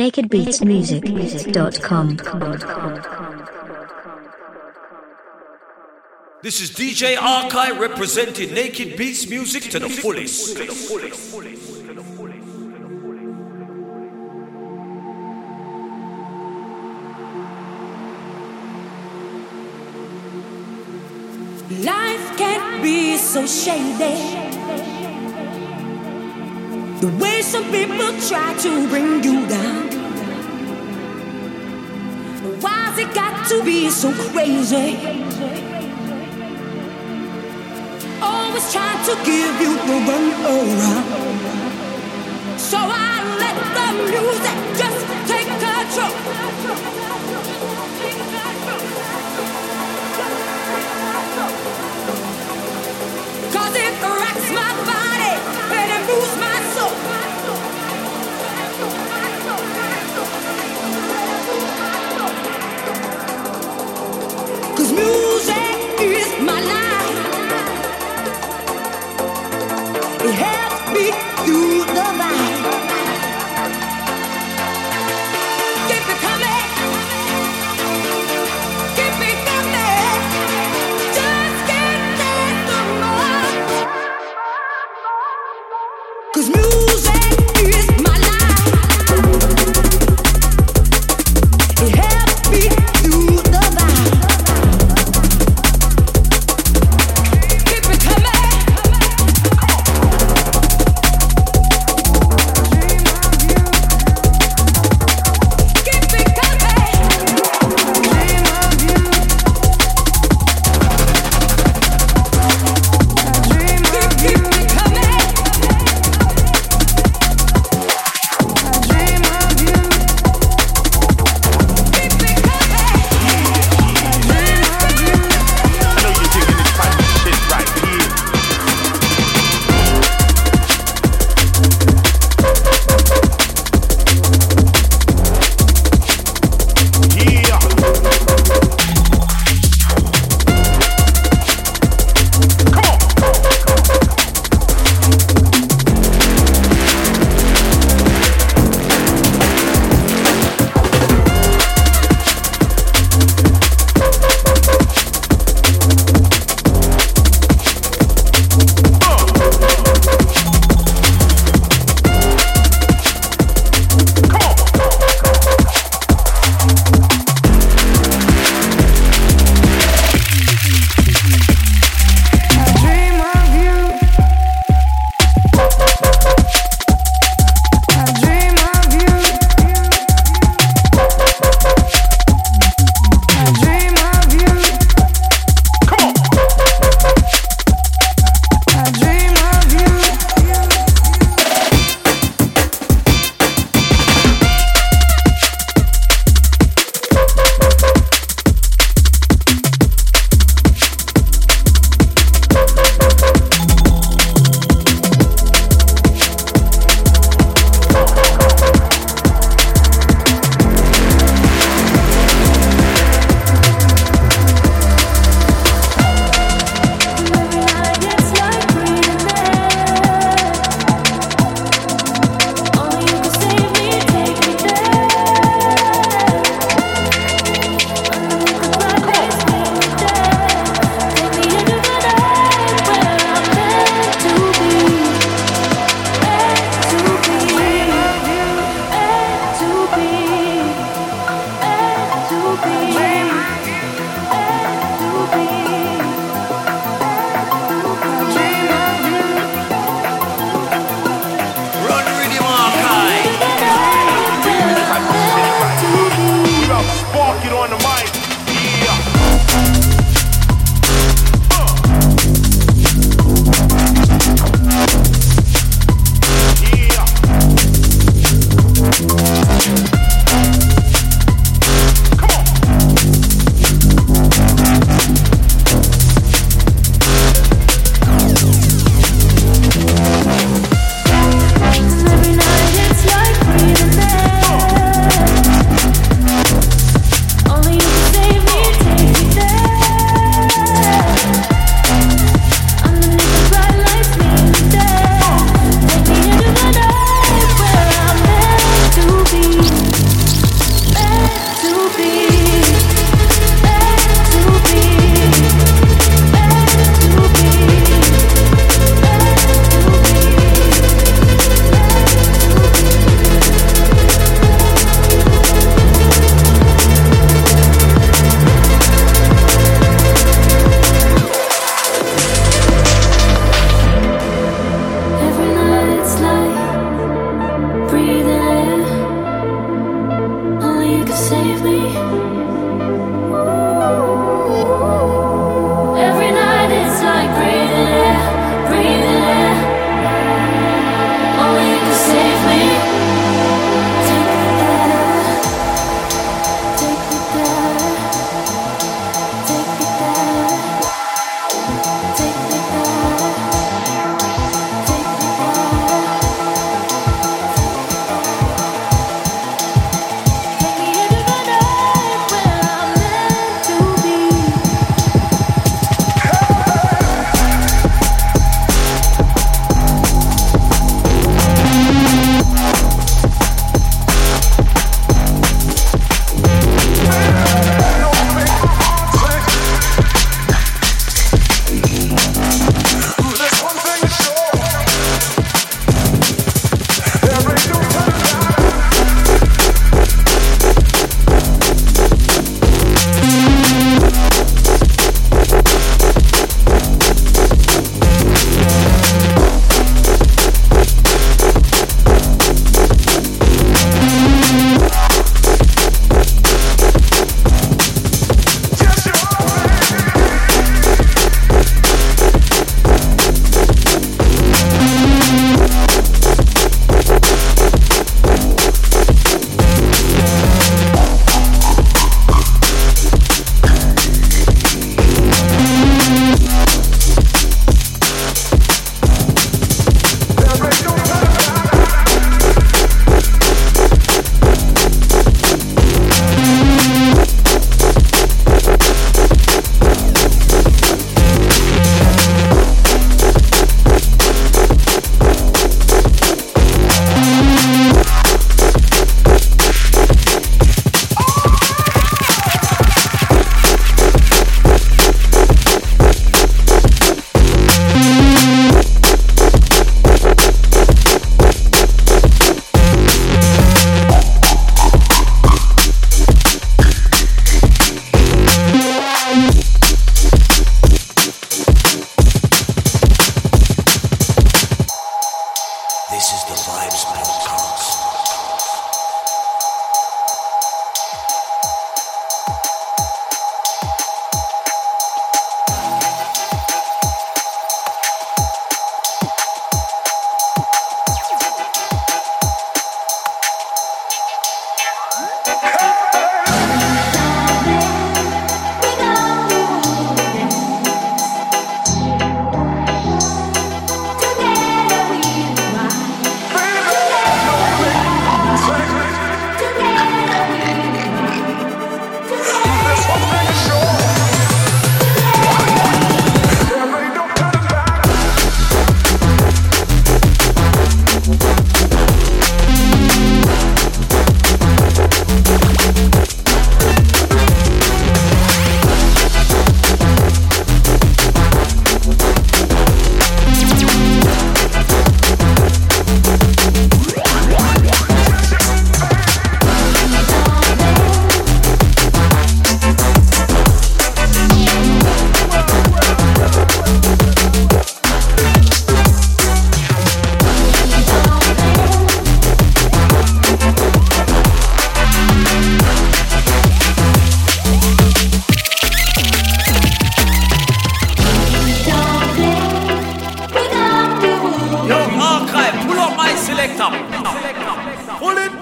nakedbeatzmusic.com. This is DJ Arceye representing Nakedbeatz Music to the fullest. Life can't be so shady. The way some people try to bring you down. Why's it got to be so crazy? Always trying to give you the run around. So I let the music just take control.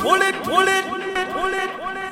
pull it, pull it, pull it, pull it.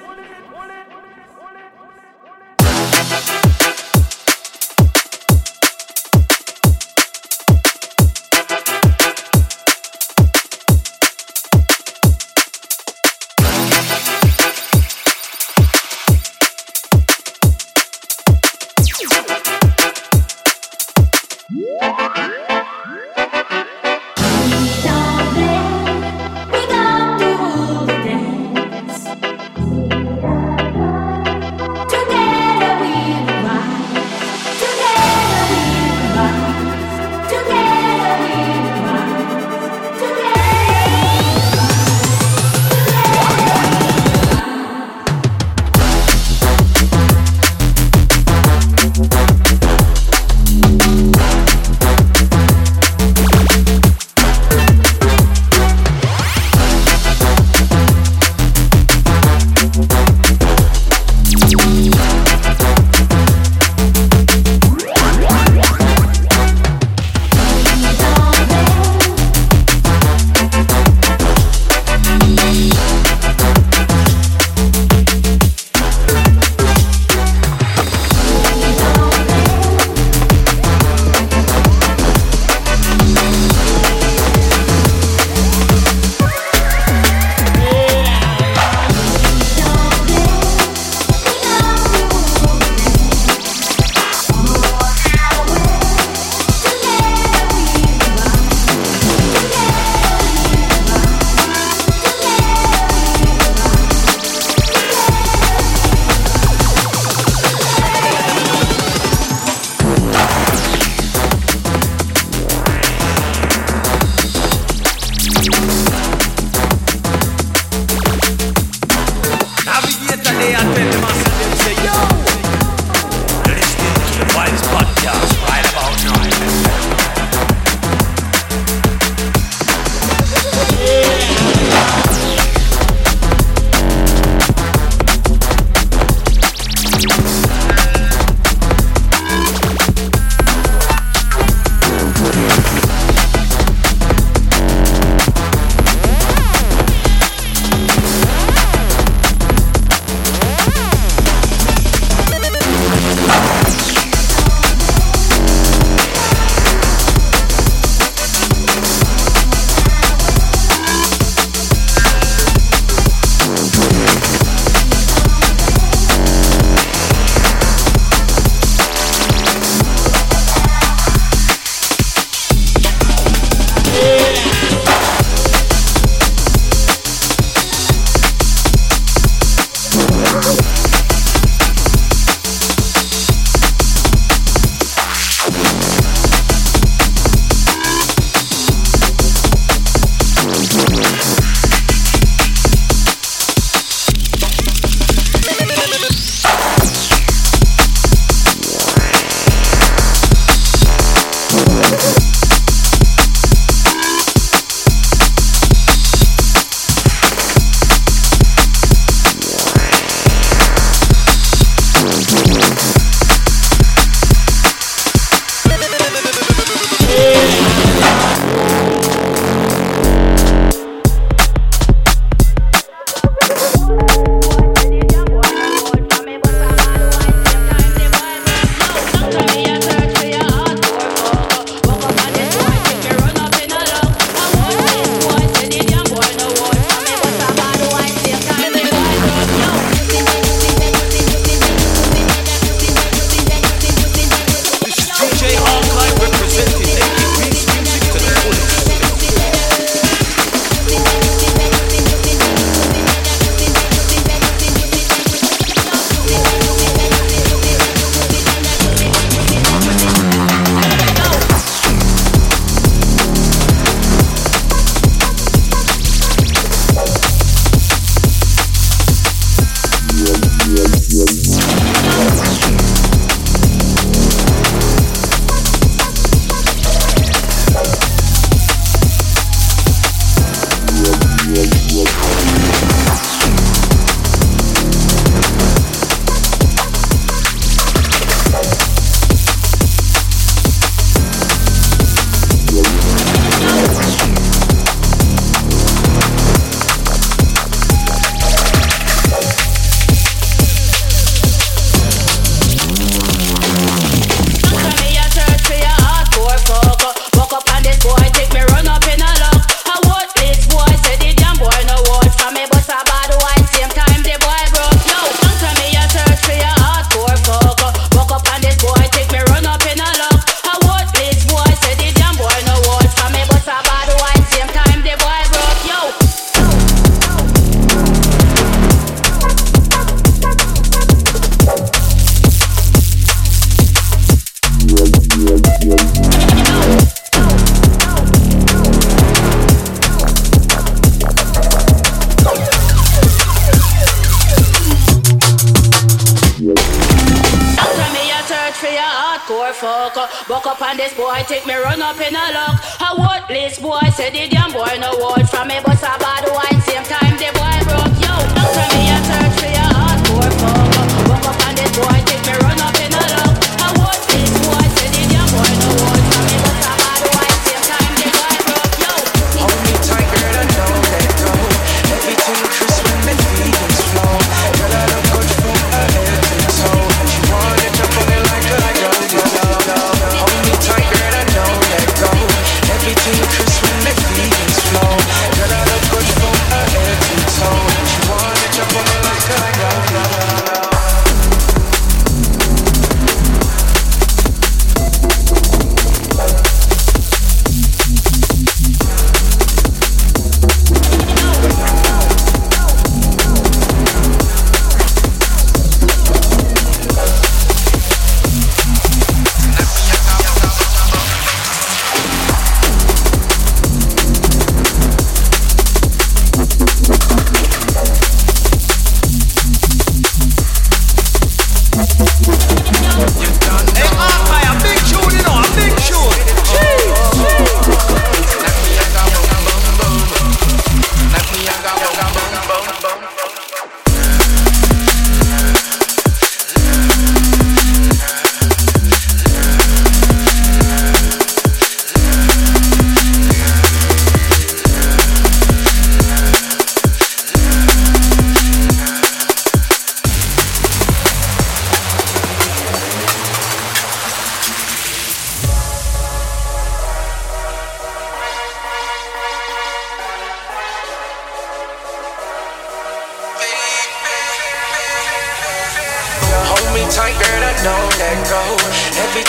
fuck. Buck up on this boy, take me run up in a lock. A want this boy, said the damn boy no word from me, but a bad wine. Same time the boy broke, yo. Not from me, I search for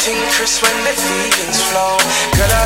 when the feelings flow. Girl,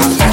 night.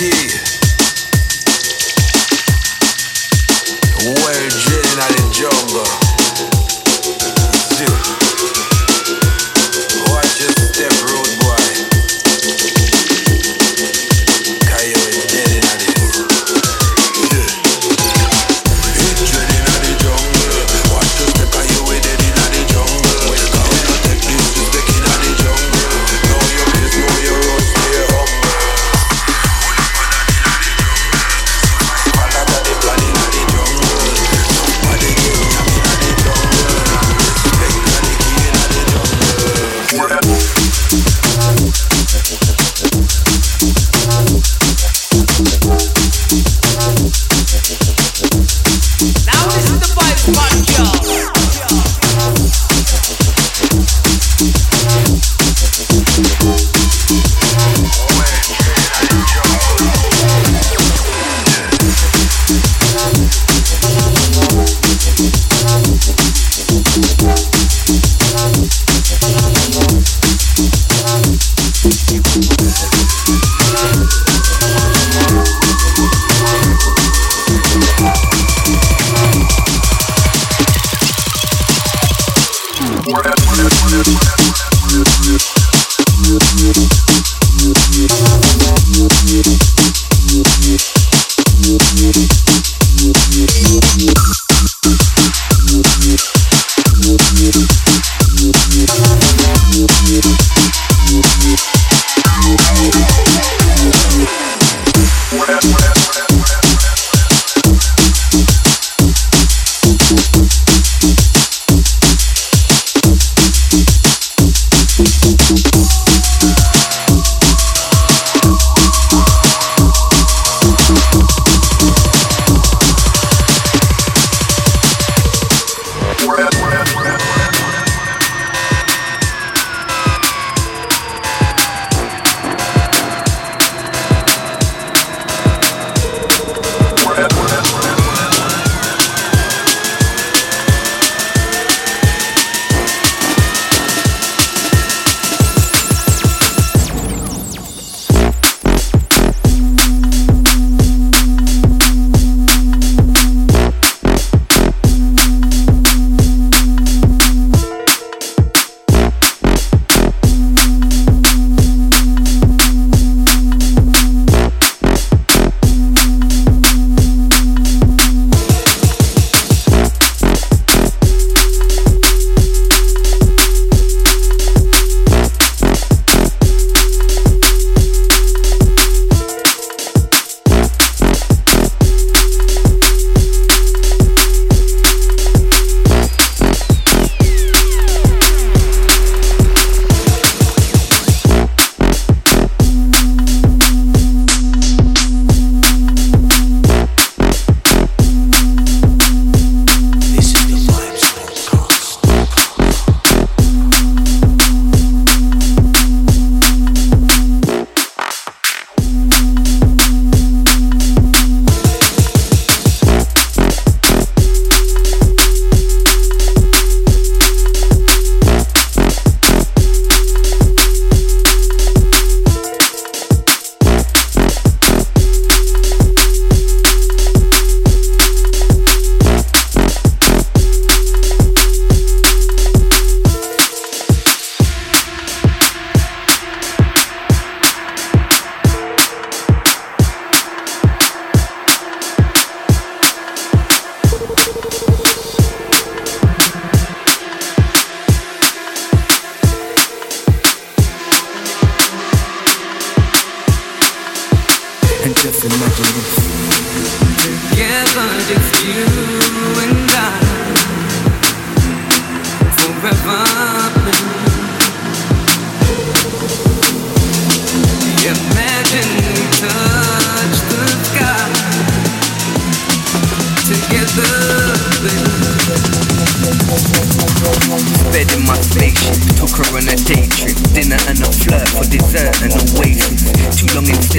kid.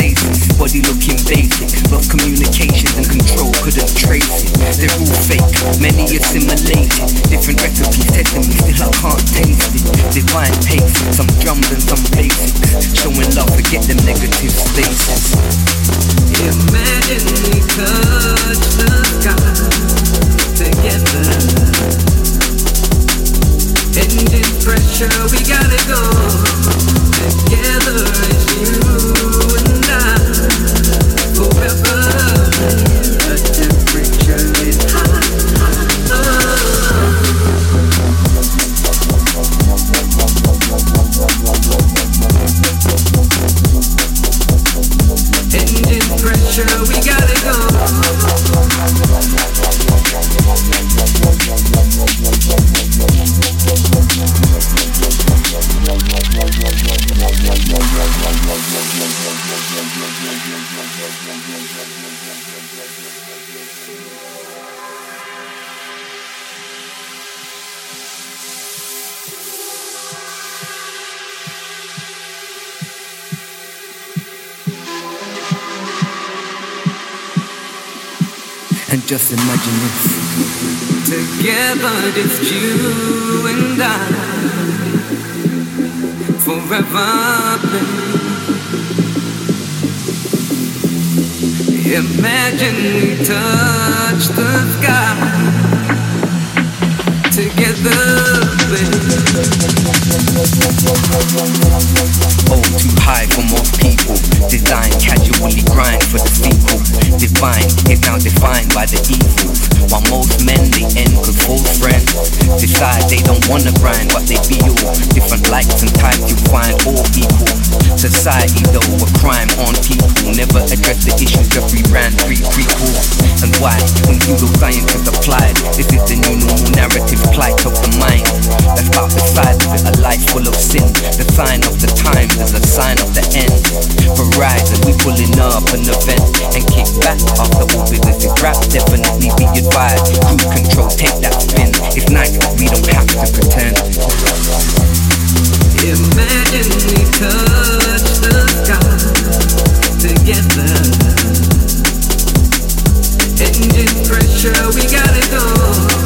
lazy. Body looking basic, but communications and control couldn't trace it. They're all fake, many assimilated. Different recipes said me, still I can't taste it. Divine pace, some drums and some basics. Showing love, forget them negative spaces. Imagine we touch the sky together. Ending pressure, we gotta go together as you. just imagine it. Together, it's you and I. Forever. Imagine we touch the sky. Together, babe. Oh, too high for most people. Design casually grind for the sequel. Divine is now defined by the evil. While most men they end with false friends. Decide they don't wanna grind, but they all different likes and types you find all equal. Society though a crime on people. Never address the issue, just rebrand pre prequel. And why? When pseudoscience is applied, this is the new normal narrative plight of the mind. That's about the size of it, a life full of sin. The sign of the times is a sign of the end. Verizon, we pulling up an event and kick back after all business is rap. Definitely be advised. Cruise control, take that spin. It's nice, but we don't have to pretend. Imagine we touch the sky together. Engine pressure, we gotta go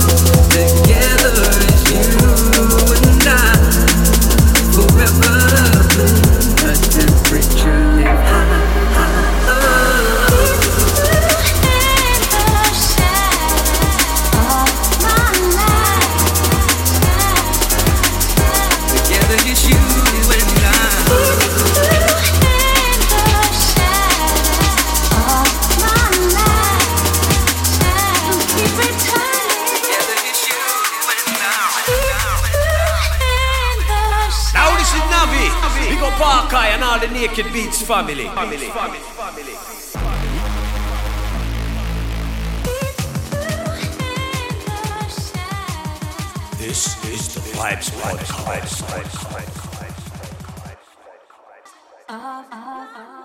Beats family. This is the Vibes Podcast. Ah, ah, ah.